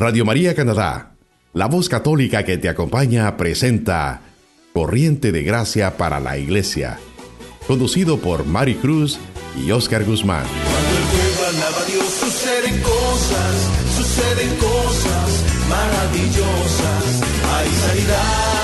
Radio María Canadá, la voz católica que te acompaña, presenta Corriente de Gracia para la Iglesia, conducido por Mari Cruz y Oscar Guzmán. Cuando el pueblo alaba a Dios, suceden cosas, suceden cosas maravillosas. Hay sanidad,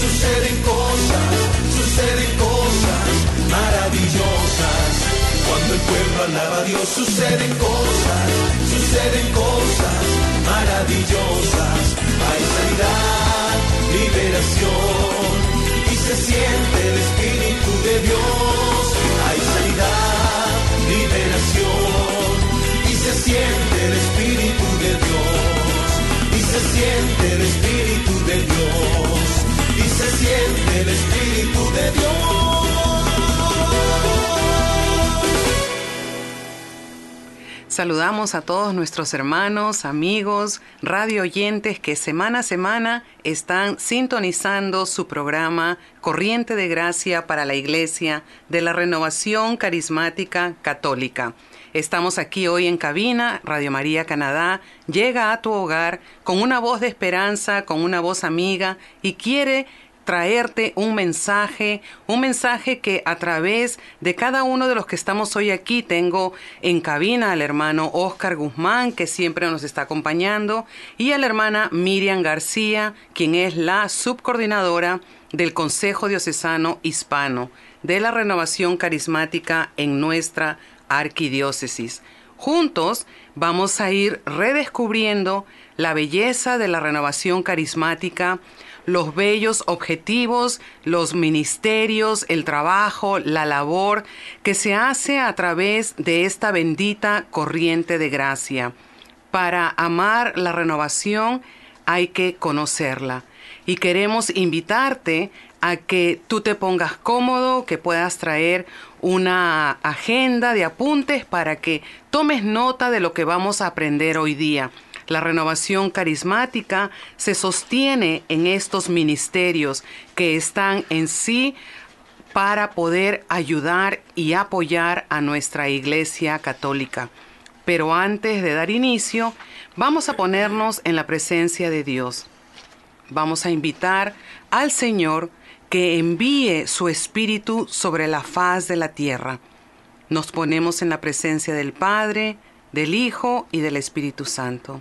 suceden cosas, suceden cosas maravillosas. Cuando el pueblo alaba a Dios suceden cosas, suceden cosas maravillosas. Hay sanidad, liberación y se siente el Espíritu de Dios. Hay sanidad, liberación y se siente el Espíritu de Dios. Y se siente el Espíritu Saludamos a todos nuestros hermanos, amigos, radio oyentes que semana a semana están sintonizando su programa Corriente de Gracia para la Iglesia de la Renovación Carismática Católica. Estamos aquí hoy en cabina, Radio María Canadá llega a tu hogar con una voz de esperanza, con una voz amiga y quiere traerte un mensaje, un mensaje que a través de cada uno de los que estamos hoy aquí, tengo en cabina al hermano Oscar Guzmán, que siempre nos está acompañando, y a la hermana Miriam García, quien es la subcoordinadora del Consejo Diocesano Hispano de la Renovación Carismática en nuestra arquidiócesis. Juntos vamos a ir redescubriendo la belleza de la renovación carismática, los bellos objetivos, los ministerios, el trabajo, la labor que se hace a través de esta bendita corriente de gracia. Para amar la renovación hay que conocerla y queremos invitarte a que tú te pongas cómodo, que puedas traer una agenda de apuntes para que tomes nota de lo que vamos a aprender hoy día. La renovación carismática se sostiene en estos ministerios que están en sí para poder ayudar y apoyar a nuestra Iglesia Católica. Pero antes de dar inicio, vamos a ponernos en la presencia de Dios. Vamos a invitar al Señor que envíe su Espíritu sobre la faz de la tierra. Nos ponemos en la presencia del Padre, del Hijo y del Espíritu Santo.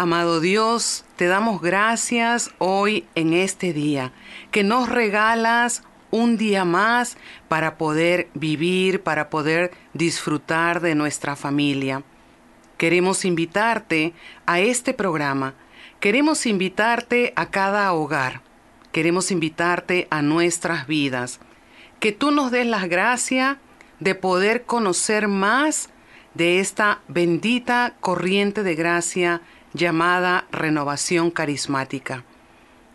Amado Dios, te damos gracias hoy en este día, que nos regalas un día más para poder vivir, para poder disfrutar de nuestra familia. Queremos invitarte a este programa, queremos invitarte a cada hogar, queremos invitarte a nuestras vidas, que tú nos des la gracia de poder conocer más de esta bendita corriente de gracia llamada renovación carismática,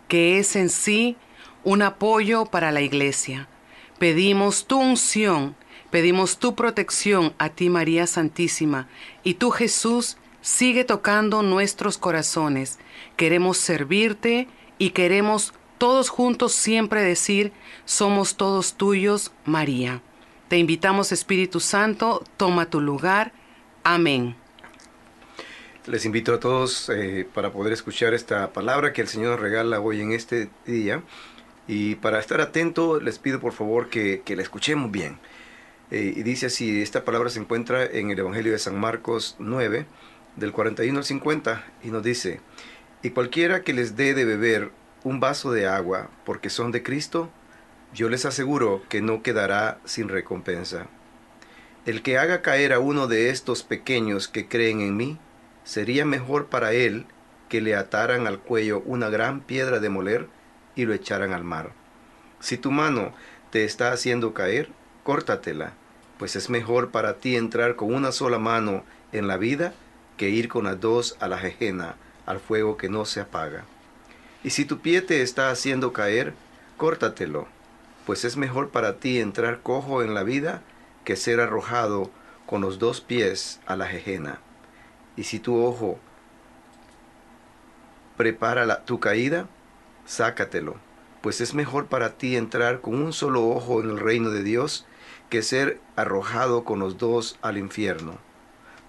que es en sí un apoyo para la iglesia. Pedimos tu unción, pedimos tu protección a ti María Santísima, y tú Jesús sigue tocando nuestros corazones. Queremos servirte y queremos todos juntos siempre decir, somos todos tuyos, María. Te invitamos Espíritu Santo, toma tu lugar. Amén. Les invito a todos eh, para poder escuchar esta palabra que el Señor regala hoy en este día. Y para estar atento, les pido por favor que, que la escuchemos bien. Eh, y dice así, esta palabra se encuentra en el Evangelio de San Marcos 9, del 41 al 50, y nos dice, y cualquiera que les dé de beber un vaso de agua porque son de Cristo, yo les aseguro que no quedará sin recompensa. El que haga caer a uno de estos pequeños que creen en mí, sería mejor para él que le ataran al cuello una gran piedra de moler y lo echaran al mar. Si tu mano te está haciendo caer, córtatela, pues es mejor para ti entrar con una sola mano en la vida que ir con las dos a la jejena, al fuego que no se apaga. Y si tu pie te está haciendo caer, córtatelo, pues es mejor para ti entrar cojo en la vida que ser arrojado con los dos pies a la jejena. Y si tu ojo prepara la, tu caída, sácatelo, pues es mejor para ti entrar con un solo ojo en el reino de Dios que ser arrojado con los dos al infierno,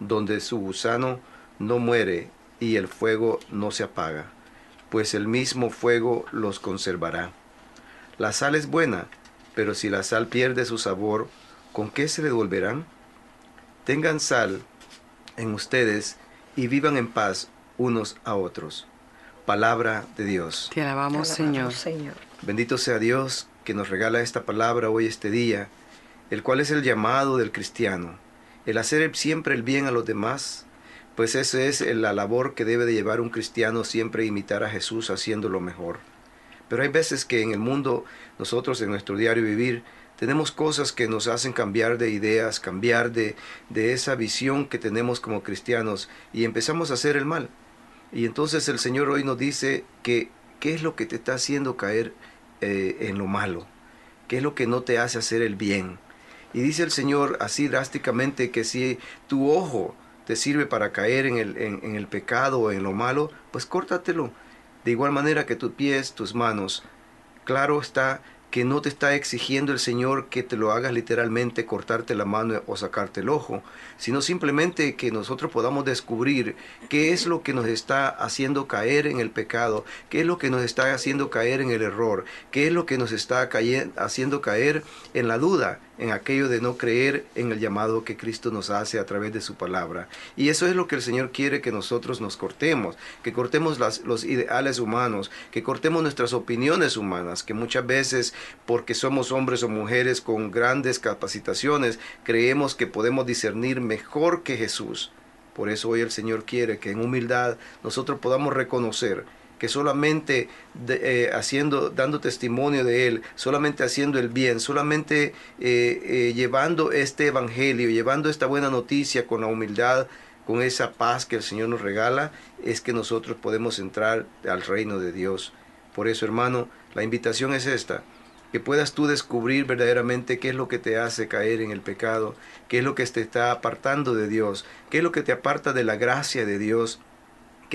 donde su gusano no muere y el fuego no se apaga, pues el mismo fuego los conservará. La sal es buena, pero si la sal pierde su sabor, ¿con qué se le devolverán? Tengan sal en ustedes y vivan en paz unos a otros. Palabra de Dios. Te alabamos, Señor. Señor. Bendito sea Dios que nos regala esta palabra hoy, este día, el cual es el llamado del cristiano, el hacer siempre el bien a los demás, pues esa es la labor que debe de llevar un cristiano siempre imitar a Jesús haciendo lo mejor. Pero hay veces que en el mundo, nosotros en nuestro diario vivir, tenemos cosas que nos hacen cambiar de ideas, cambiar de, de esa visión que tenemos como cristianos y empezamos a hacer el mal. Y entonces el Señor hoy nos dice que qué es lo que te está haciendo caer eh, en lo malo, qué es lo que no te hace hacer el bien. Y dice el Señor así drásticamente que si tu ojo te sirve para caer en el, en el pecado o en lo malo, pues córtatelo. De igual manera que tus pies, tus manos. Claro está que no te está exigiendo el Señor que te lo hagas literalmente, cortarte la mano o sacarte el ojo, sino simplemente que nosotros podamos descubrir qué es lo que nos está haciendo caer en el pecado, qué es lo que nos está haciendo caer en el error, qué es lo que nos está haciendo caer en la duda, en aquello de no creer en el llamado que Cristo nos hace a través de su palabra. Y eso es lo que el Señor quiere que nosotros nos cortemos, que cortemos los ideales humanos, que cortemos nuestras opiniones humanas, que muchas veces porque somos hombres o mujeres con grandes capacitaciones, creemos que podemos discernir mejor que Jesús. Por eso hoy el Señor quiere que en humildad nosotros podamos reconocer que solamente eh, haciendo, dando testimonio de Él, solamente haciendo el bien, solamente eh, eh, llevando este evangelio, llevando esta buena noticia con la humildad, con esa paz que el Señor nos regala, es que nosotros podemos entrar al reino de Dios. Por eso, hermano, la invitación es esta, que puedas tú descubrir verdaderamente qué es lo que te hace caer en el pecado, qué es lo que te está apartando de Dios, qué es lo que te aparta de la gracia de Dios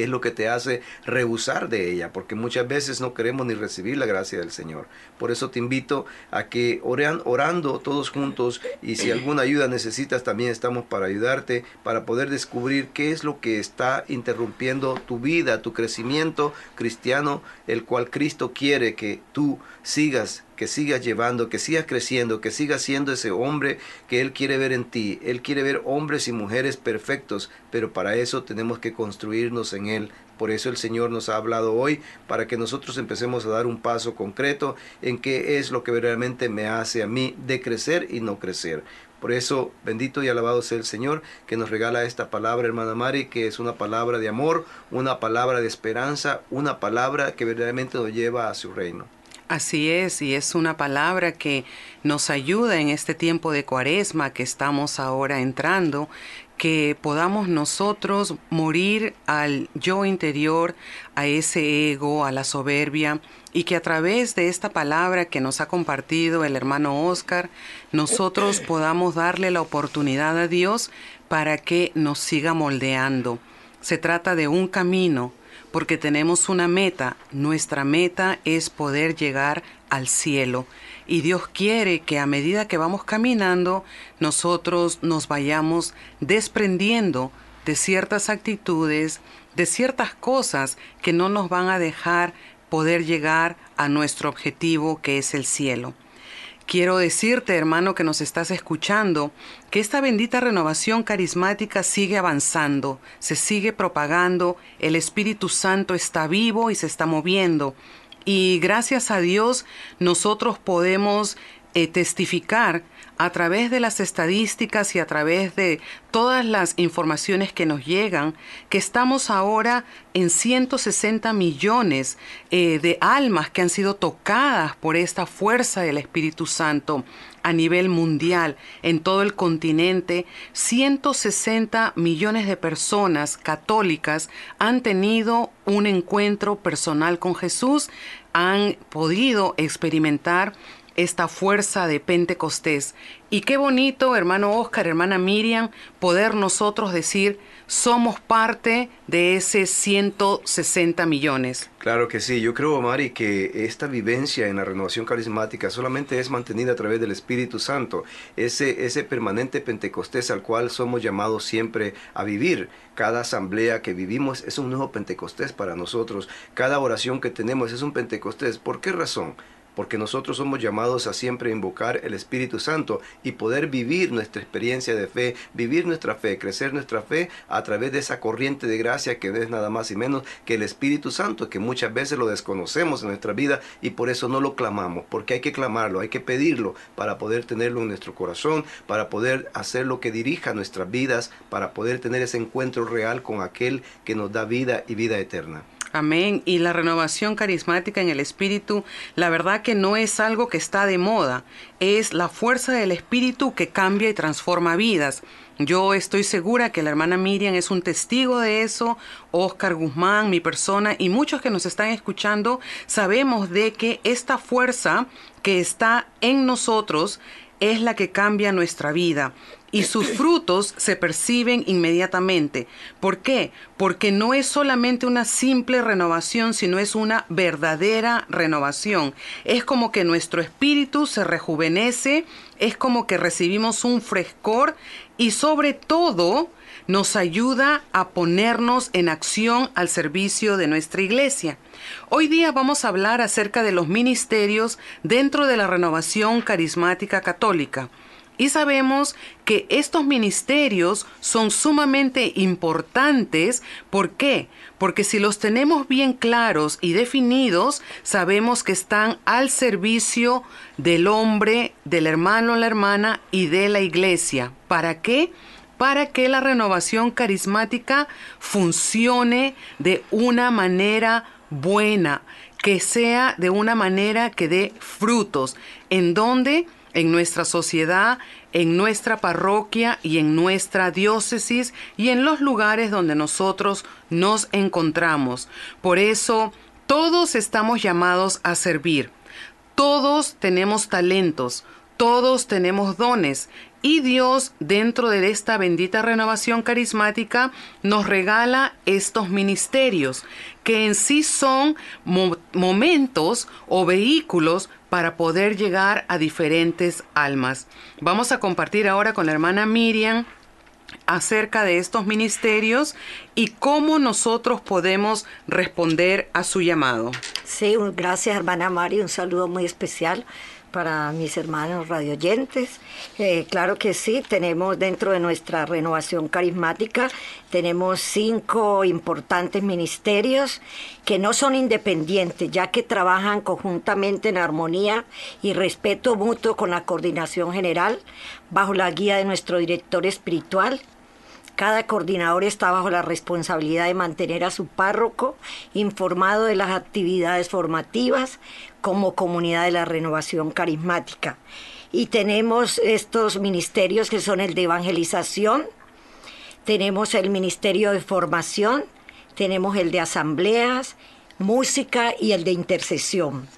es lo que te hace rehusar de ella, porque muchas veces no queremos ni recibir la gracia del Señor. Por eso te invito a que oran, orando todos juntos y si alguna ayuda necesitas también estamos para ayudarte, para poder descubrir qué es lo que está interrumpiendo tu vida, tu crecimiento cristiano, el cual Cristo quiere que tú sigas que sigas llevando, que sigas creciendo, que sigas siendo ese hombre que Él quiere ver en ti. Él quiere ver hombres y mujeres perfectos, pero para eso tenemos que construirnos en Él. Por eso el Señor nos ha hablado hoy, para que nosotros empecemos a dar un paso concreto en qué es lo que realmente me hace a mí de crecer y no crecer. Por eso, bendito y alabado sea el Señor que nos regala esta palabra, hermana Mari, que es una palabra de amor, una palabra de esperanza, una palabra que verdaderamente nos lleva a su reino. Así es, y es una palabra que nos ayuda en este tiempo de cuaresma que estamos ahora entrando, que podamos nosotros morir al yo interior, a ese ego, a la soberbia, y que a través de esta palabra que nos ha compartido el hermano Oscar, nosotros podamos darle la oportunidad a Dios para que nos siga moldeando. Se trata de un camino, porque tenemos una meta. Nuestra meta es poder llegar al cielo. Y Dios quiere que a medida que vamos caminando, nosotros nos vayamos desprendiendo de ciertas actitudes, de ciertas cosas que no nos van a dejar poder llegar a nuestro objetivo que es el cielo. Quiero decirte, hermano, que nos estás escuchando, que esta bendita renovación carismática sigue avanzando, se sigue propagando, el Espíritu Santo está vivo y se está moviendo. Y gracias a Dios nosotros podemos eh, testificar a través de las estadísticas y a través de todas las informaciones que nos llegan, que estamos ahora en 160 millones eh, de almas que han sido tocadas por esta fuerza del Espíritu Santo a nivel mundial, en todo el continente, 160 millones de personas católicas han tenido un encuentro personal con Jesús, han podido experimentar esta fuerza de Pentecostés. Y qué bonito, hermano Oscar, hermana Miriam, poder nosotros decir, somos parte de ese 160 millones. Claro que sí, yo creo, Mari, que esta vivencia en la renovación carismática solamente es mantenida a través del Espíritu Santo, ese, ese permanente Pentecostés al cual somos llamados siempre a vivir. Cada asamblea que vivimos es un nuevo Pentecostés para nosotros, cada oración que tenemos es un Pentecostés. ¿Por qué razón? Porque nosotros somos llamados a siempre invocar el Espíritu Santo y poder vivir nuestra experiencia de fe, vivir nuestra fe, crecer nuestra fe a través de esa corriente de gracia que es nada más y menos que el Espíritu Santo, que muchas veces lo desconocemos en nuestra vida y por eso no lo clamamos, porque hay que clamarlo, hay que pedirlo para poder tenerlo en nuestro corazón, para poder hacer lo que dirija nuestras vidas, para poder tener ese encuentro real con aquel que nos da vida y vida eterna. Amén. Y la renovación carismática en el Espíritu, la verdad que no es algo que está de moda, es la fuerza del Espíritu que cambia y transforma vidas. Yo estoy segura que la hermana Miriam es un testigo de eso, Oscar Guzmán, mi persona y muchos que nos están escuchando sabemos de que esta fuerza que está en nosotros es la que cambia nuestra vida y sus frutos se perciben inmediatamente. ¿Por qué? Porque no es solamente una simple renovación, sino es una verdadera renovación. Es como que nuestro espíritu se rejuvenece, es como que recibimos un frescor y sobre todo nos ayuda a ponernos en acción al servicio de nuestra iglesia. Hoy día vamos a hablar acerca de los ministerios dentro de la renovación carismática católica. Y sabemos que estos ministerios son sumamente importantes. ¿Por qué? Porque si los tenemos bien claros y definidos, sabemos que están al servicio del hombre, del hermano, la hermana y de la iglesia. ¿Para qué? Para que la renovación carismática funcione de una manera buena, que sea de una manera que dé frutos, en donde en nuestra sociedad, en nuestra parroquia y en nuestra diócesis y en los lugares donde nosotros nos encontramos. Por eso, todos estamos llamados a servir. Todos tenemos talentos, todos tenemos dones y Dios, dentro de esta bendita renovación carismática, nos regala estos ministerios, que en sí son momentos o vehículos para poder llegar a diferentes almas. Vamos a compartir ahora con la hermana Miriam acerca de estos ministerios y cómo nosotros podemos responder a su llamado. Sí, gracias hermana Mari, un saludo muy especial para mis hermanos radioyentes. Eh, claro que sí, tenemos dentro de nuestra renovación carismática, tenemos cinco importantes ministerios que no son independientes, ya que trabajan conjuntamente en armonía y respeto mutuo con la coordinación general, bajo la guía de nuestro director espiritual, cada coordinador está bajo la responsabilidad de mantener a su párroco informado de las actividades formativas como comunidad de la renovación carismática. Y tenemos estos ministerios que son el de evangelización, tenemos el ministerio de formación, tenemos el de asambleas, música y el de intercesión.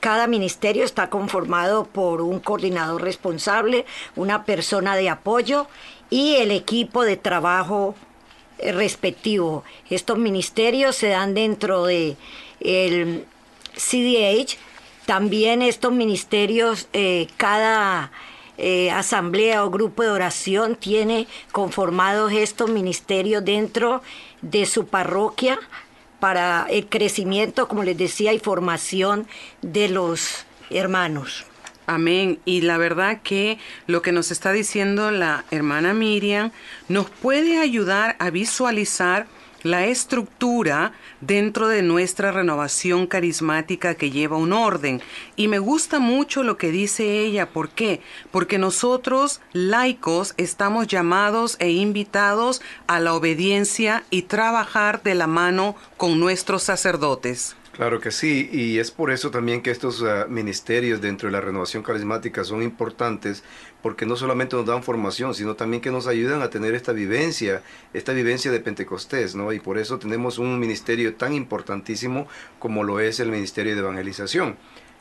Cada ministerio está conformado por un coordinador responsable, una persona de apoyo y el equipo de trabajo eh, respectivo. Estos ministerios se dan dentro de el CDH. También estos ministerios, eh, cada eh, asamblea o grupo de oración tiene conformados estos ministerios dentro de su parroquia para el crecimiento, como les decía, y formación de los hermanos. Amén. Y la verdad que lo que nos está diciendo la hermana Miriam nos puede ayudar a visualizar la estructura dentro de nuestra renovación carismática que lleva un orden. Y me gusta mucho lo que dice ella. ¿Por qué? Porque nosotros, laicos, estamos llamados e invitados a la obediencia y trabajar de la mano con nuestros sacerdotes. Claro que sí, y es por eso también que estos ah, ministerios dentro de la renovación carismática son importantes, porque no solamente nos dan formación, sino también que nos ayudan a tener esta vivencia, esta vivencia de Pentecostés, ¿no? Y por eso tenemos un ministerio tan importantísimo como lo es el ministerio de evangelización.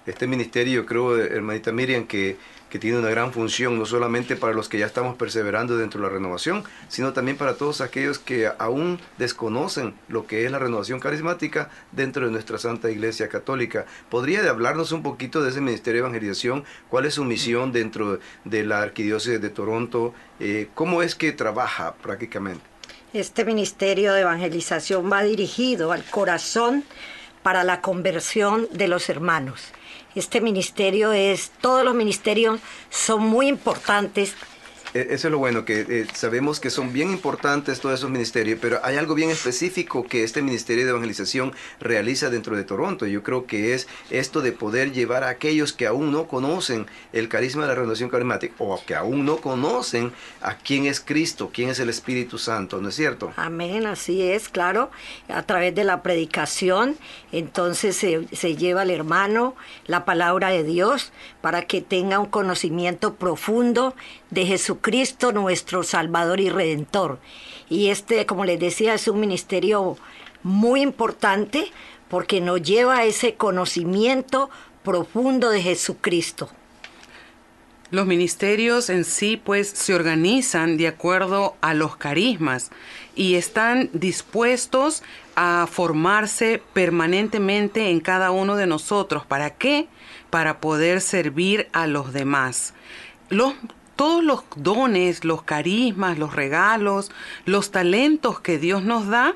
este ministerio, creo, hermanita Miriam, que que tiene una gran función, no solamente para los que ya estamos perseverando dentro de la renovación, sino también para todos aquellos que aún desconocen lo que es la renovación carismática dentro de nuestra Santa Iglesia Católica. ¿Podría hablarnos un poquito de ese Ministerio de Evangelización? ¿Cuál es su misión dentro de la Arquidiócesis de Toronto? Eh, ¿Cómo es que trabaja prácticamente? Este Ministerio de Evangelización va dirigido al corazón para la conversión de los hermanos este ministerio es, todos los ministerios son muy importantes eso es lo bueno, que eh, sabemos que son bien importantes todos esos ministerios, pero hay algo bien específico que este Ministerio de Evangelización realiza dentro de Toronto. Yo creo que es esto de poder llevar a aquellos que aún no conocen el carisma de la renovación carismática o que aún no conocen a quién es Cristo, quién es el Espíritu Santo, ¿no es cierto? Amén, así es, claro. A través de la predicación, entonces se, se lleva al hermano la palabra de Dios para que tenga un conocimiento profundo de Jesucristo nuestro Salvador y Redentor. Y este, como les decía, es un ministerio muy importante porque nos lleva a ese conocimiento profundo de Jesucristo. Los ministerios en sí pues se organizan de acuerdo a los carismas y están dispuestos a formarse permanentemente en cada uno de nosotros. ¿Para qué? Para poder servir a los demás. Los todos los dones, los carismas, los regalos, los talentos que Dios nos da,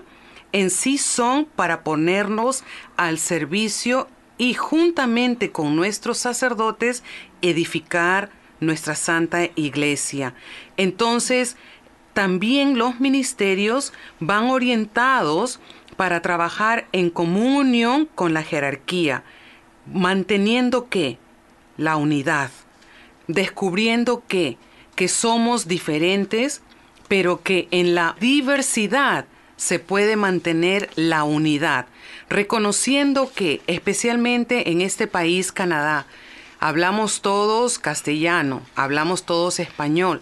en sí son para ponernos al servicio y juntamente con nuestros sacerdotes edificar nuestra santa iglesia. Entonces, también los ministerios van orientados para trabajar en comunión con la jerarquía, manteniendo que la unidad descubriendo que, que somos diferentes, pero que en la diversidad se puede mantener la unidad, reconociendo que, especialmente en este país, Canadá, hablamos todos castellano, hablamos todos español,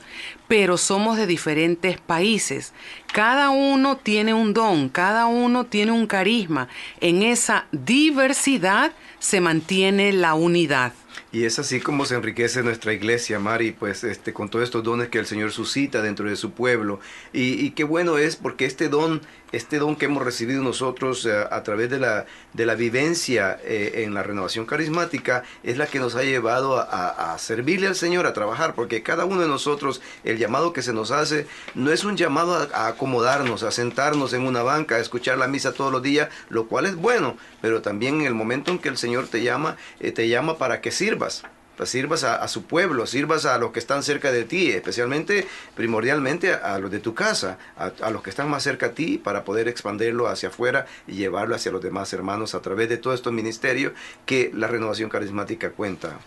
pero somos de diferentes países. Cada uno tiene un don, cada uno tiene un carisma. En esa diversidad se mantiene la unidad. Y es así como se enriquece nuestra iglesia, Mari, pues este, con todos estos dones que el Señor suscita dentro de su pueblo. Y, qué bueno es porque este don, este don que hemos recibido nosotros eh, a través de la, de la vivencia eh, en la renovación carismática, es la que nos ha llevado a, servirle al Señor, a trabajar, porque cada uno de nosotros, el llamado que se nos hace, no es un llamado a, a acomodarnos, a sentarnos en una banca, a escuchar la misa todos los días, lo cual es bueno, pero también en el momento en que el Señor te llama, eh, te llama para que sirva sirvas, sirvas a, su pueblo, sirvas a los que están cerca de ti, especialmente, primordialmente a, los de tu casa, a, los que están más cerca a ti, para poder expandirlo hacia afuera y llevarlo hacia los demás hermanos a través de todo este ministerio que la renovación carismática cuenta.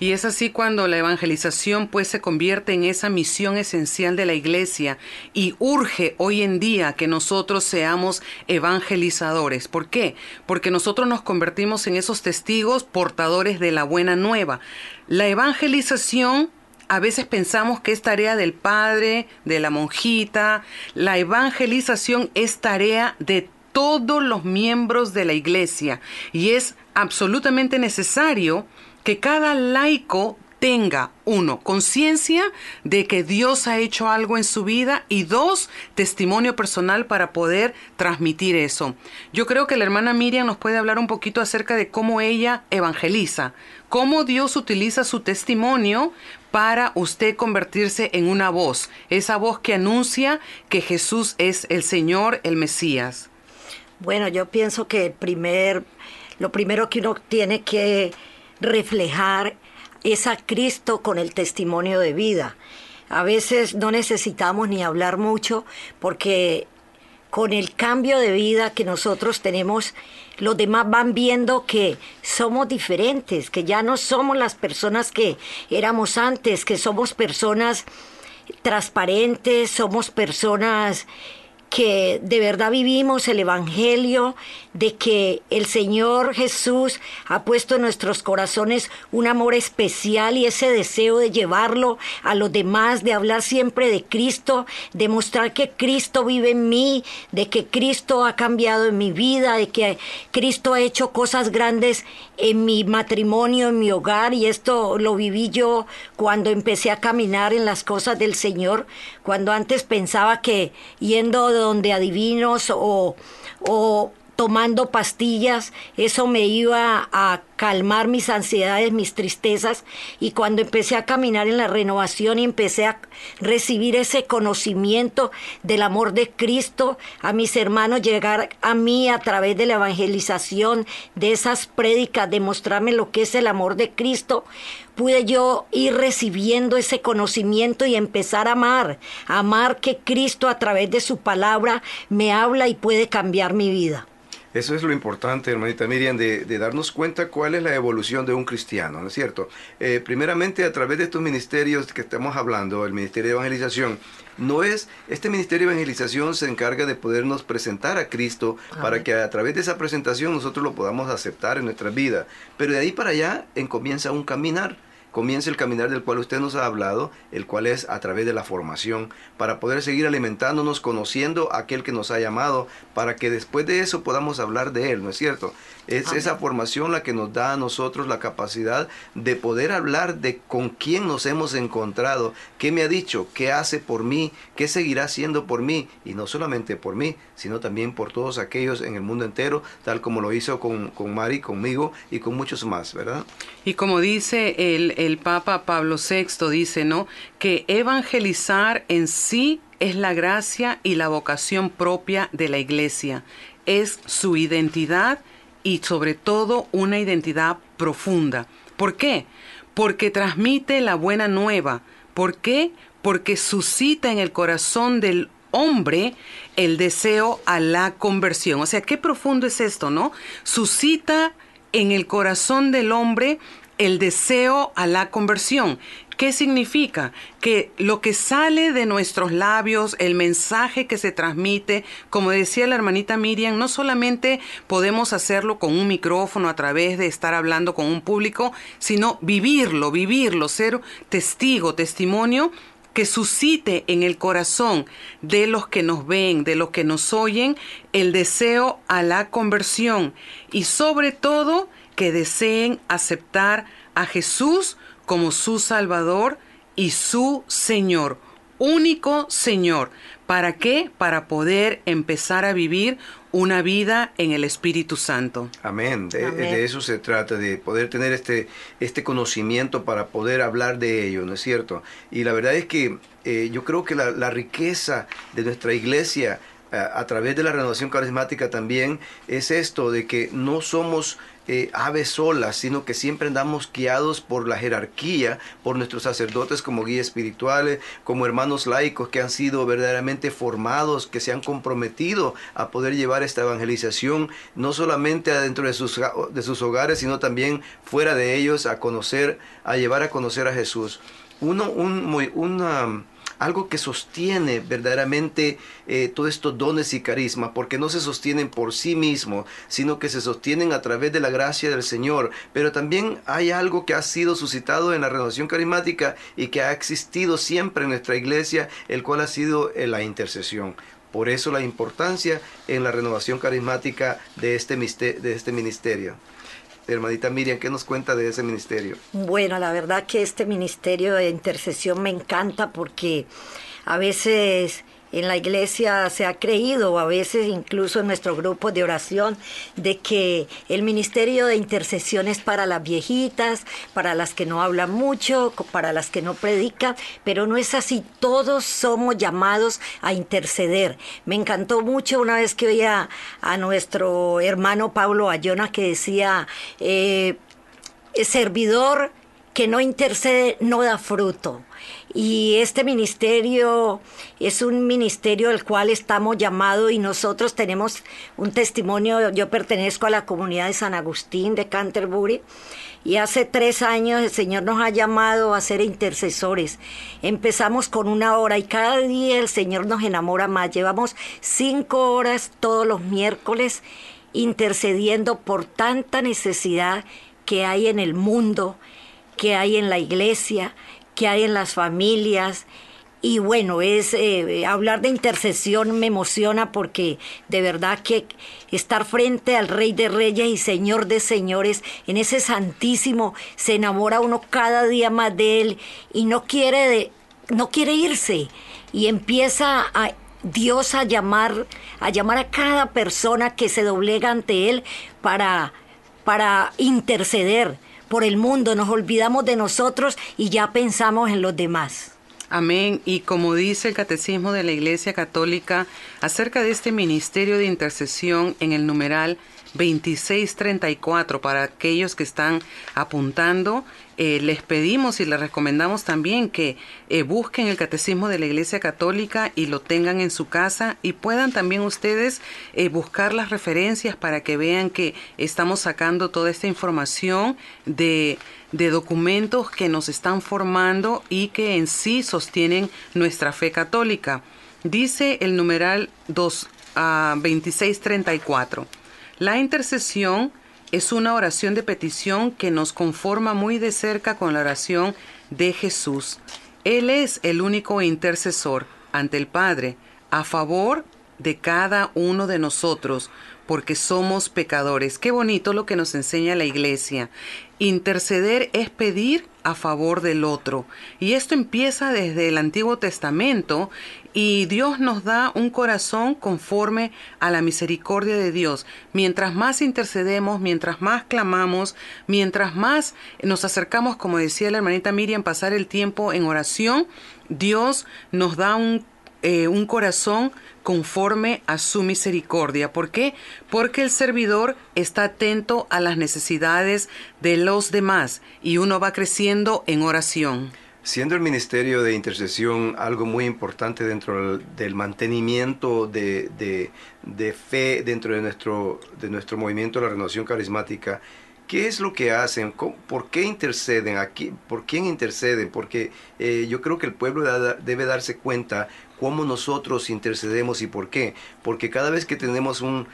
Y es así cuando la evangelización pues se convierte en esa misión esencial de la iglesia y urge hoy en día que nosotros seamos evangelizadores. ¿Por qué? Porque nosotros nos convertimos en esos testigos portadores de la buena nueva. La evangelización a veces pensamos que es tarea del padre, de la monjita. La evangelización es tarea de todos los miembros de la iglesia y es absolutamente necesario que cada laico tenga, uno, conciencia de que Dios ha hecho algo en su vida y dos, testimonio personal para poder transmitir eso. Yo creo que la hermana Miriam nos puede hablar un poquito acerca de cómo ella evangeliza, cómo Dios utiliza su testimonio para usted convertirse en una voz, esa voz que anuncia que Jesús es el Señor, el Mesías. Bueno, yo pienso que el primer, lo primero que uno tiene que reflejar es a Cristo con el testimonio de vida. A veces no necesitamos ni hablar mucho porque con el cambio de vida que nosotros tenemos, los demás van viendo que somos diferentes, que ya no somos las personas que éramos antes, que somos personas transparentes, somos personas que de verdad vivimos el Evangelio, de que el Señor Jesús ha puesto en nuestros corazones un amor especial y ese deseo de llevarlo a los demás, de hablar siempre de Cristo, de mostrar que Cristo vive en mí, de que Cristo ha cambiado en mi vida, de que Cristo ha hecho cosas grandes en mi matrimonio, en mi hogar, y esto lo viví yo cuando empecé a caminar en las cosas del Señor, cuando antes pensaba que yendo donde adivinos o, o tomando pastillas, eso me iba a calmar mis ansiedades, mis tristezas, y cuando empecé a caminar en la renovación y empecé a recibir ese conocimiento del amor de Cristo, a mis hermanos llegar a mí a través de la evangelización, de esas prédicas, de mostrarme lo que es el amor de Cristo, pude yo ir recibiendo ese conocimiento y empezar a amar, amar que Cristo a través de su palabra me habla y puede cambiar mi vida. Eso es lo importante, hermanita Miriam, de, darnos cuenta cuál es la evolución de un cristiano, ¿no es cierto? Eh, primeramente, a través de estos ministerios que estamos hablando, el Ministerio de Evangelización, no es, este Ministerio de Evangelización se encarga de podernos presentar a Cristo para que a través de esa presentación nosotros lo podamos aceptar en nuestra vida. Pero de ahí para allá en comienza un caminar comience el caminar del cual usted nos ha hablado, el cual es a través de la formación, para poder seguir alimentándonos, conociendo a aquel que nos ha llamado, para que después de eso podamos hablar de él, ¿no es cierto? Es esa formación la que nos da a nosotros la capacidad de poder hablar de con quién nos hemos encontrado, qué me ha dicho, qué hace por mí, qué seguirá haciendo por mí, y no solamente por mí, sino también por todos aquellos en el mundo entero, tal como lo hizo con, con Mari, conmigo y con muchos más, ¿verdad? Y como dice el, el Papa Pablo VI, dice, ¿no? Que evangelizar en sí es la gracia y la vocación propia de la iglesia, es su identidad y sobre todo una identidad profunda. ¿Por qué? Porque transmite la buena nueva. ¿Por qué? Porque suscita en el corazón del hombre el deseo a la conversión. O sea, qué profundo es esto, ¿no? Suscita en el corazón del hombre el deseo a la conversión. ¿Qué significa? Que lo que sale de nuestros labios, el mensaje que se transmite, como decía la hermanita Miriam, no solamente podemos hacerlo con un micrófono a través de estar hablando con un público, sino vivirlo, vivirlo, ser testigo, testimonio que suscite en el corazón de los que nos ven, de los que nos oyen, el deseo a la conversión y sobre todo que deseen aceptar a Jesús como su Salvador y su Señor, único Señor. ¿Para qué? Para poder empezar a vivir una vida en el Espíritu Santo. Amén. De, eso se trata, de poder tener este, este conocimiento para poder hablar de ello, ¿no es cierto? Y la verdad es que eh, yo creo que la, la riqueza de nuestra iglesia a través de la renovación carismática también es esto de que no somos eh, aves solas, sino que siempre andamos guiados por la jerarquía, por nuestros sacerdotes como guías espirituales, como hermanos laicos que han sido verdaderamente formados, que se han comprometido a poder llevar esta evangelización, no solamente adentro de sus, de sus hogares, sino también fuera de ellos, a conocer, a llevar a conocer a Jesús. Uno, un, muy, una algo que sostiene verdaderamente eh, todos estos dones y carisma, porque no se sostienen por sí mismos, sino que se sostienen a través de la gracia del Señor. Pero también hay algo que ha sido suscitado en la renovación carismática y que ha existido siempre en nuestra iglesia, el cual ha sido eh, la intercesión. Por eso la importancia en la renovación carismática de este, de este ministerio. Hermanita Miriam, ¿qué nos cuenta de ese ministerio? Bueno, la verdad que este ministerio de intercesión me encanta porque a veces en la iglesia se ha creído, a veces incluso en nuestro grupo de oración, de que el ministerio de intercesión es para las viejitas, para las que no hablan mucho, para las que no predican, pero no es así, todos somos llamados a interceder. Me encantó mucho una vez que oía a nuestro hermano Pablo Ayona que decía, eh, servidor que no intercede no da fruto. Y este ministerio es un ministerio al cual estamos llamados y nosotros tenemos un testimonio. Yo pertenezco a la comunidad de San Agustín de Canterbury y hace tres años el Señor nos ha llamado a ser intercesores. Empezamos con una hora y cada día el Señor nos enamora más. Llevamos cinco horas todos los miércoles intercediendo por tanta necesidad que hay en el mundo, que hay en la iglesia, que hay en las familias, y bueno, es eh, hablar de intercesión me emociona porque de verdad que estar frente al Rey de Reyes y Señor de Señores, en ese Santísimo, se enamora uno cada día más de Él y no quiere, no quiere irse. Y empieza a Dios a llamar, a llamar a cada persona que se doblega ante Él para, para interceder por el mundo. Nos olvidamos de nosotros y ya pensamos en los demás. Amén. Y como dice el Catecismo de la Iglesia Católica acerca de este ministerio de intercesión en el numeral 2634 para aquellos que están apuntando. Eh, les pedimos y les recomendamos también que eh, busquen el Catecismo de la Iglesia Católica y lo tengan en su casa y puedan también ustedes eh, buscar las referencias para que vean que estamos sacando toda esta información de, documentos que nos están formando y que en sí sostienen nuestra fe católica. Dice el numeral 2, 2634. La intercesión es una oración de petición que nos conforma muy de cerca con la oración de Jesús. Él es el único intercesor ante el Padre a favor de cada uno de nosotros, porque somos pecadores. Qué bonito lo que nos enseña la iglesia. Interceder es pedir a favor del otro. Y esto empieza desde el Antiguo Testamento y Dios nos da un corazón conforme a la misericordia de Dios. Mientras más intercedemos, mientras más clamamos, mientras más nos acercamos, como decía la hermanita Miriam, pasar el tiempo en oración, Dios nos da un, eh, un corazón conforme a su misericordia. ¿Por qué? Porque el servidor está atento a las necesidades de los demás y uno va creciendo en oración. Siendo el ministerio de intercesión algo muy importante dentro del mantenimiento de, de, fe dentro de nuestro, de nuestro movimiento de la renovación carismática, ¿Qué es lo que hacen? ¿Por qué interceden? aquí? ¿Por quién interceden? Porque eh, yo creo que el pueblo debe darse cuenta cómo nosotros intercedemos y por qué. Porque cada vez que tenemos un,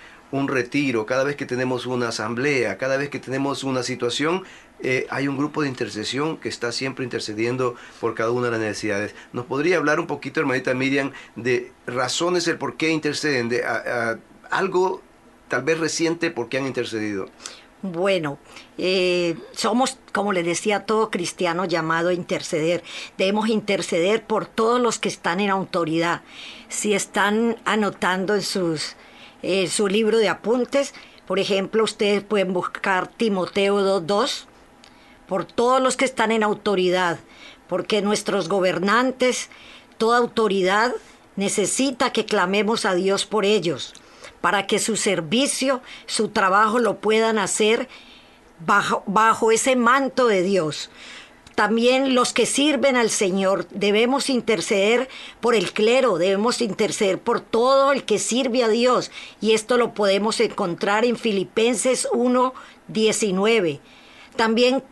retiro, cada vez que tenemos una asamblea, cada vez que tenemos una situación, eh, hay un grupo de intercesión que está siempre intercediendo por cada una de las necesidades. ¿Nos podría hablar un poquito, hermanita Miriam, de razones del por qué interceden, de algo tal vez reciente por qué han intercedido? Bueno, eh, somos, como le decía, todo cristiano llamado a interceder. Debemos interceder por todos los que están en autoridad. Si están anotando en sus, su libro de apuntes, por ejemplo, ustedes pueden buscar Timoteo 2.2, por todos los que están en autoridad, porque nuestros gobernantes, toda autoridad, necesita que clamemos a Dios por ellos para que su servicio, su trabajo lo puedan hacer bajo, bajo ese manto de Dios. También los que sirven al Señor debemos interceder por el clero, debemos interceder por todo el que sirve a Dios. Y esto lo podemos encontrar en Filipenses 1, 19. También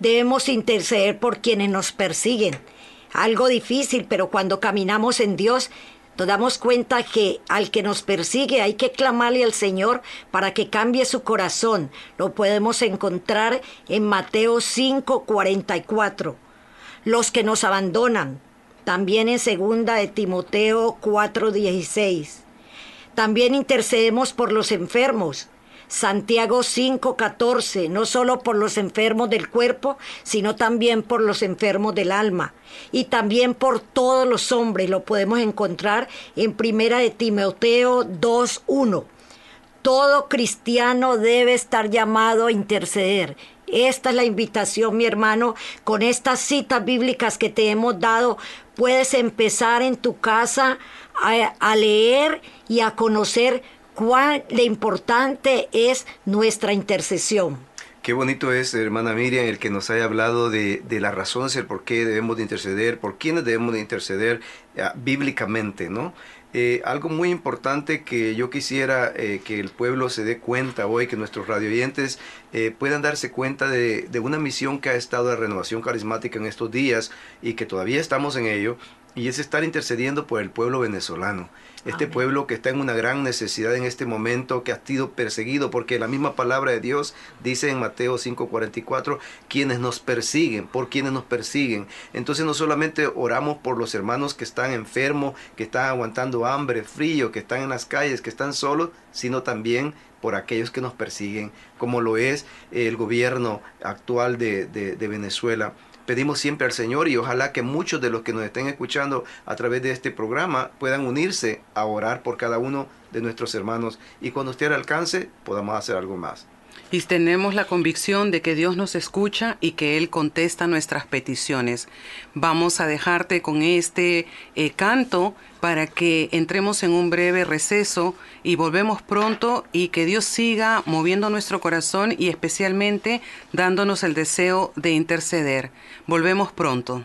debemos interceder por quienes nos persiguen. Algo difícil, pero cuando caminamos en Dios nos damos cuenta que al que nos persigue hay que clamarle al Señor para que cambie su corazón. Lo podemos encontrar en Mateo 5, 44. Los que nos abandonan, también en segunda de Timoteo 4, 16. También intercedemos por los enfermos, Santiago 5:14, no solo por los enfermos del cuerpo, sino también por los enfermos del alma y también por todos los hombres. Lo podemos encontrar en Primera de Timoteo 2:1. Todo cristiano debe estar llamado a interceder. Esta es la invitación, mi hermano, con estas citas bíblicas que te hemos dado. Puedes empezar en tu casa a, a leer y a conocer cuán importante es nuestra intercesión. Qué bonito es, hermana Miriam, el que nos haya hablado de, de las razones, el por qué debemos de interceder, por quiénes debemos de interceder eh, bíblicamente, ¿no? Eh, algo muy importante que yo quisiera eh, que el pueblo se dé cuenta hoy, que nuestros radioyentes eh, puedan darse cuenta de, de, una misión que ha estado de renovación carismática en estos días y que todavía estamos en ello, y es estar intercediendo por el pueblo venezolano. Este Amén. pueblo que está en una gran necesidad en este momento, que ha sido perseguido, porque la misma palabra de Dios dice en Mateo 5:44, quienes nos persiguen, por quienes nos persiguen. Entonces no solamente oramos por los hermanos que están enfermos, que están aguantando hambre, frío, que están en las calles, que están solos, sino también por aquellos que nos persiguen, como lo es el gobierno actual de, de, de Venezuela pedimos siempre al Señor y ojalá que muchos de los que nos estén escuchando a través de este programa puedan unirse a orar por cada uno de nuestros hermanos y cuando esté al alcance podamos hacer algo más. Y tenemos la convicción de que Dios nos escucha y que Él contesta nuestras peticiones. Vamos a dejarte con este eh, canto para que entremos en un breve receso y volvemos pronto y que Dios siga moviendo nuestro corazón y especialmente dándonos el deseo de interceder. Volvemos pronto.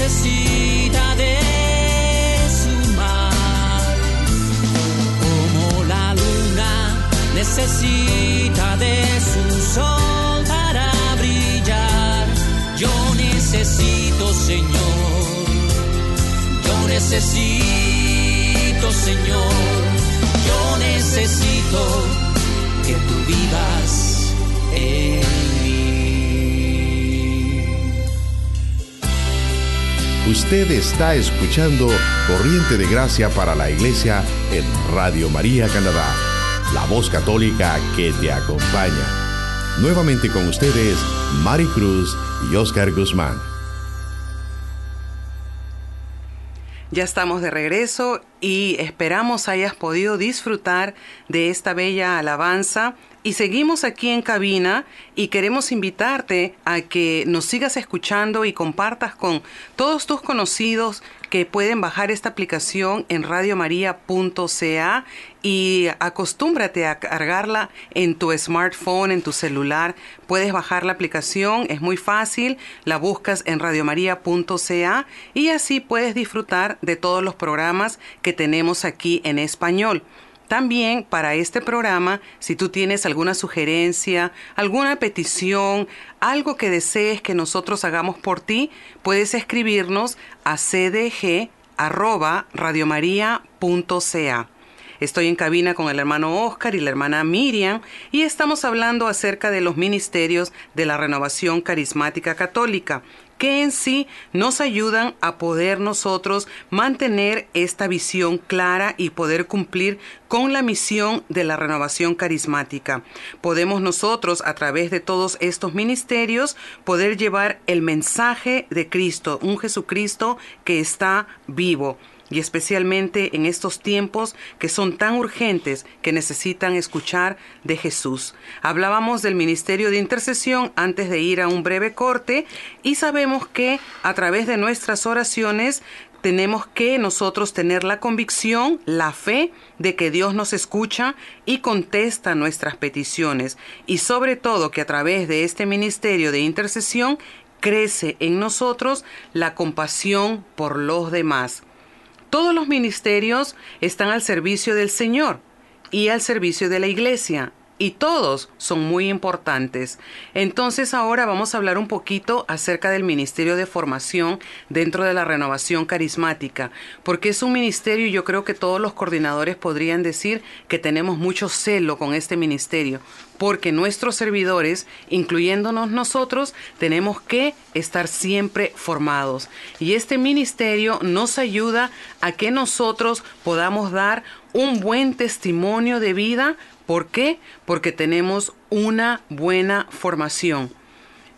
necesita de su mar, como la luna necesita de su sol para brillar. Yo necesito, Señor, yo necesito, Señor, yo necesito que tú vivas en Usted está escuchando Corriente de Gracia para la Iglesia en Radio María Canadá, la voz católica que te acompaña. Nuevamente con ustedes, Mari Cruz y Oscar Guzmán. Ya estamos de regreso y esperamos hayas podido disfrutar de esta bella alabanza y seguimos aquí en cabina y queremos invitarte a que nos sigas escuchando y compartas con todos tus conocidos que pueden bajar esta aplicación en radiomaria.ca y acostúmbrate a cargarla en tu smartphone, en tu celular. Puedes bajar la aplicación, es muy fácil, la buscas en radiomaria.ca y así puedes disfrutar de todos los programas que tenemos aquí en español. También para este programa, si tú tienes alguna sugerencia, alguna petición, algo que desees que nosotros hagamos por ti, puedes escribirnos a cdg@radiomaria.ca. Estoy en cabina con el hermano Oscar y la hermana Miriam y estamos hablando acerca de los ministerios de la renovación carismática católica que en sí nos ayudan a poder nosotros mantener esta visión clara y poder cumplir con la misión de la renovación carismática. Podemos nosotros, a través de todos estos ministerios, poder llevar el mensaje de Cristo, un Jesucristo que está vivo y especialmente en estos tiempos que son tan urgentes que necesitan escuchar de Jesús. Hablábamos del ministerio de intercesión antes de ir a un breve corte y sabemos que a través de nuestras oraciones tenemos que nosotros tener la convicción, la fe de que Dios nos escucha y contesta nuestras peticiones y sobre todo que a través de este ministerio de intercesión crece en nosotros la compasión por los demás. Todos los ministerios están al servicio del Señor y al servicio de la iglesia y todos son muy importantes. Entonces ahora vamos a hablar un poquito acerca del Ministerio de Formación dentro de la renovación carismática, porque es un ministerio y yo creo que todos los coordinadores podrían decir que tenemos mucho celo con este ministerio, porque nuestros servidores, incluyéndonos nosotros, tenemos que estar siempre formados. Y este ministerio nos ayuda a que nosotros podamos dar un buen testimonio de vida ¿Por qué? Porque tenemos una buena formación.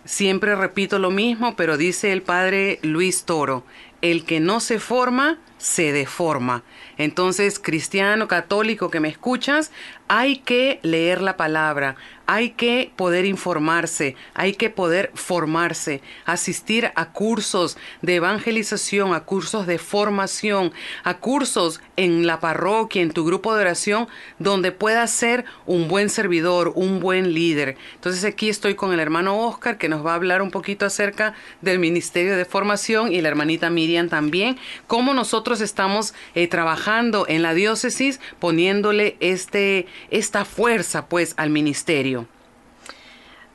Siempre repito lo mismo, pero dice el padre Luis Toro, el que no se forma, se deforma. Entonces, cristiano, católico que me escuchas, hay que leer la palabra, hay que poder informarse, hay que poder formarse, asistir a cursos de evangelización, a cursos de formación, a cursos en la parroquia, en tu grupo de oración, donde puedas ser un buen servidor, un buen líder. Entonces aquí estoy con el hermano Oscar que nos va a hablar un poquito acerca del Ministerio de Formación y la hermanita Miriam también, cómo nosotros estamos eh, trabajando en la diócesis poniéndole este esta fuerza pues al ministerio?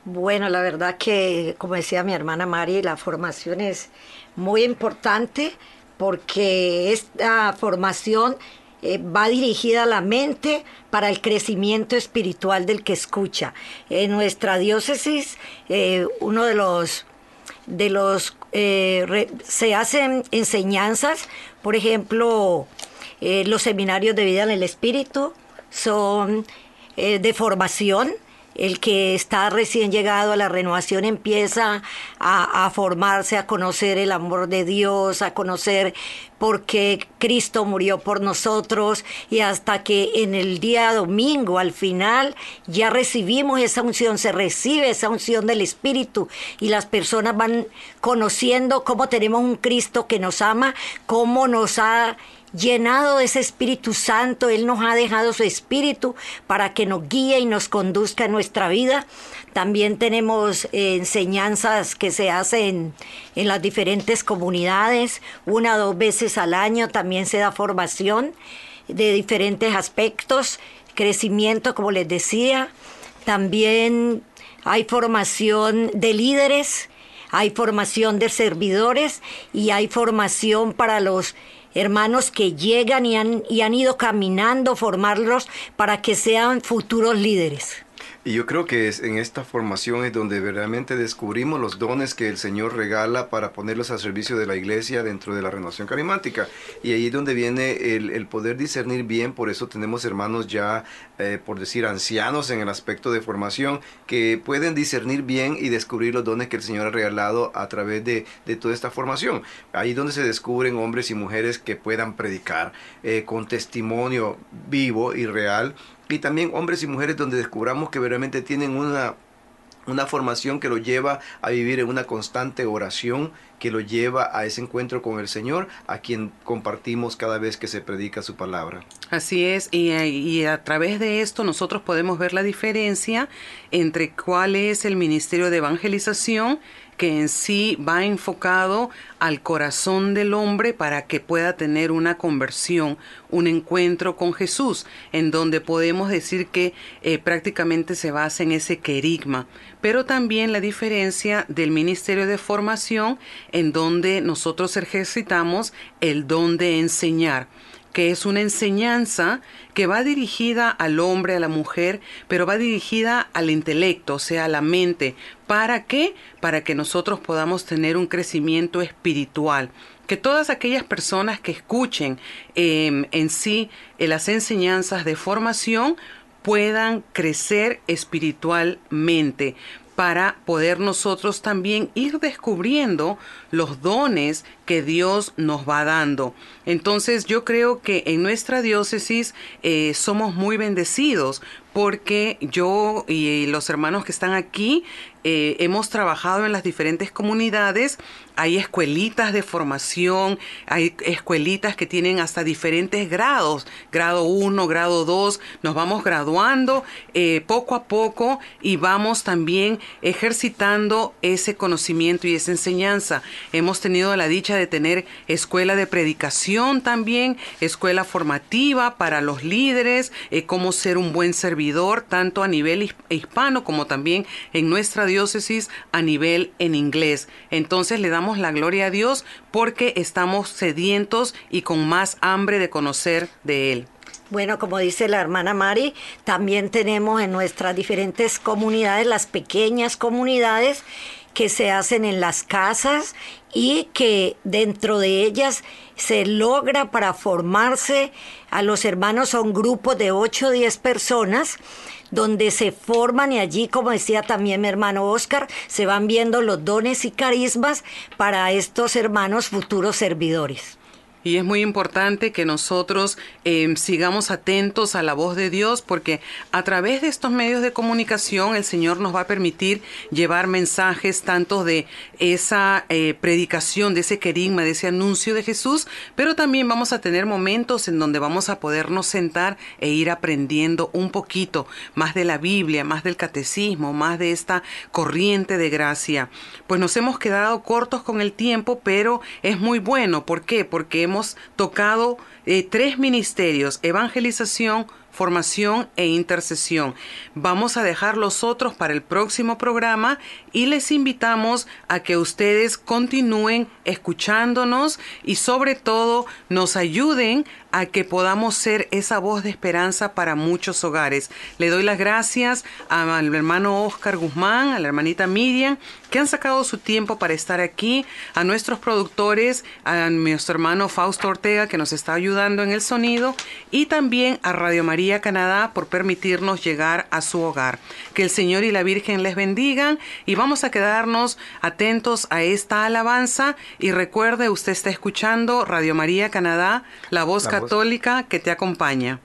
Bueno, la verdad que, como decía mi hermana Mari, la formación es muy importante porque esta formación eh, va dirigida a la mente para el crecimiento espiritual del que escucha. En nuestra diócesis, eh, uno de los de los se hacen enseñanzas, por ejemplo, los seminarios de vida en el espíritu, son eh, de formación. El que está recién llegado a la renovación empieza a, formarse, a conocer el amor de Dios, a conocer por qué Cristo murió por nosotros. Y hasta que en el día domingo al final ya recibimos esa unción, se recibe esa unción del Espíritu y las personas van conociendo cómo tenemos un Cristo que nos ama, cómo nos ha llenado de ese Espíritu Santo, Él nos ha dejado su Espíritu para que nos guíe y nos conduzca en nuestra vida. También tenemos eh, enseñanzas que se hacen en las diferentes comunidades, una o dos veces al año también se da formación de diferentes aspectos crecimiento, como les decía. También hay formación de líderes, hay formación de servidores y hay formación para los hermanos que llegan y han, y han ido caminando, formarlos para que sean futuros líderes. Y yo creo que es en esta formación es donde realmente descubrimos los dones que el Señor regala para ponerlos al servicio de la iglesia dentro de la renovación carismática. Y ahí es donde viene el, poder discernir bien, por eso tenemos hermanos ya, eh, por decir, ancianos en el aspecto de formación, que pueden discernir bien y descubrir los dones que el Señor ha regalado a través de, toda esta formación. Ahí es donde se descubren hombres y mujeres que puedan predicar eh, con testimonio vivo y real y también hombres y mujeres donde descubramos que verdaderamente tienen una, una formación que lo lleva a vivir en una constante oración, que lo lleva a ese encuentro con el Señor, a quien compartimos cada vez que se predica su palabra. Así es, y, y, a través de esto nosotros podemos ver la diferencia entre cuál es el ministerio de evangelización que en sí va enfocado al corazón del hombre para que pueda tener una conversión, un encuentro con Jesús, en donde podemos decir que eh, prácticamente se basa en ese querigma, pero también la diferencia del ministerio de formación, en donde nosotros ejercitamos el don de enseñar que es una enseñanza que va dirigida al hombre, a la mujer, pero va dirigida al intelecto, o sea, a la mente. ¿Para qué? Para que nosotros podamos tener un crecimiento espiritual. Que todas aquellas personas que escuchen em, en sí eh, las enseñanzas de formación puedan crecer espiritualmente para poder nosotros también ir descubriendo los dones que Dios nos va dando. Entonces yo creo que en nuestra diócesis eh, somos muy bendecidos porque yo y los hermanos que están aquí eh, hemos trabajado en las diferentes comunidades, hay escuelitas de formación, hay escuelitas que tienen hasta diferentes grados, grado 1, grado 2, nos vamos graduando eh, poco a poco y vamos también ejercitando ese conocimiento y esa enseñanza. Hemos tenido la dicha de tener escuela de predicación también, escuela formativa para los líderes, eh, cómo ser un buen servidor, tanto a nivel hispano como también en nuestra diócesis a nivel en inglés. Entonces le damos la gloria a Dios porque estamos sedientos y con más hambre de conocer de Él. Bueno, como dice la hermana Mari, también tenemos en nuestras diferentes comunidades, las pequeñas comunidades que se hacen en las casas y que dentro de ellas se logra para formarse a los hermanos a un grupo de 8 o 10 personas donde se forman y allí, como decía también mi hermano Oscar, se van viendo los dones y carismas para estos hermanos futuros servidores. Y es muy importante que nosotros em, sigamos atentos a la voz de Dios porque a través de estos medios de comunicación el Señor nos va a permitir llevar mensajes tanto de esa eh, predicación, de ese querigma, de ese anuncio de Jesús, pero también vamos a tener momentos en donde vamos a podernos sentar e ir aprendiendo un poquito más de la Biblia, más del catecismo, más de esta corriente de gracia. Pues nos hemos quedado cortos con el tiempo, pero es muy bueno. ¿Por qué? Porque hemos tocado eh, tres ministerios, evangelización, formación e intercesión. Vamos a dejar los otros para el próximo programa y les invitamos a que ustedes continúen escuchándonos y sobre todo nos ayuden a que podamos ser esa voz de esperanza para muchos hogares. Le doy las gracias al hermano Oscar Guzmán, a la hermanita Miriam, que han sacado su tiempo para estar aquí, a nuestros productores, a nuestro hermano Fausto Ortega, que nos está ayudando en el sonido, y también a Radio María Canadá por permitirnos llegar a su hogar. Que el Señor y la Virgen les bendigan y vamos a quedarnos atentos a esta alabanza y recuerde, usted está escuchando Radio María Canadá, la voz católica que te acompaña.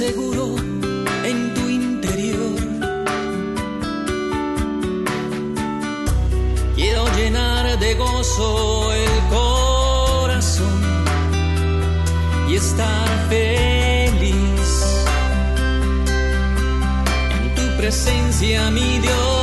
seguro en tu interior. Quiero llenar de gozo el corazón y estar feliz en tu presencia, mi Dios.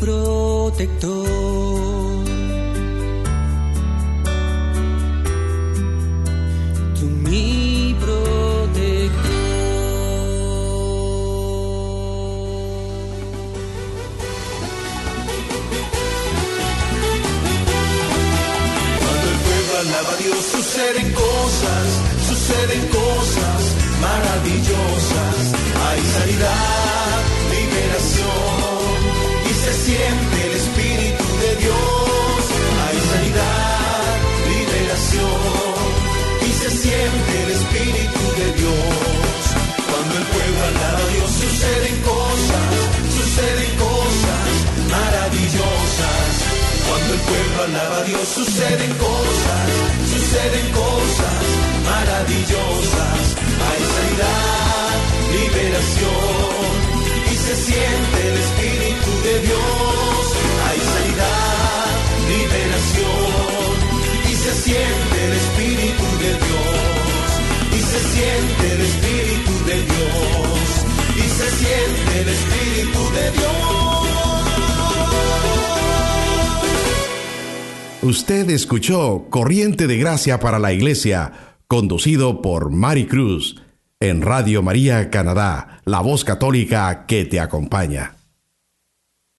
Usted escuchó Corriente de Gracia para la Iglesia, conducido por Mari Cruz, en Radio María Canadá, la voz católica que te acompaña.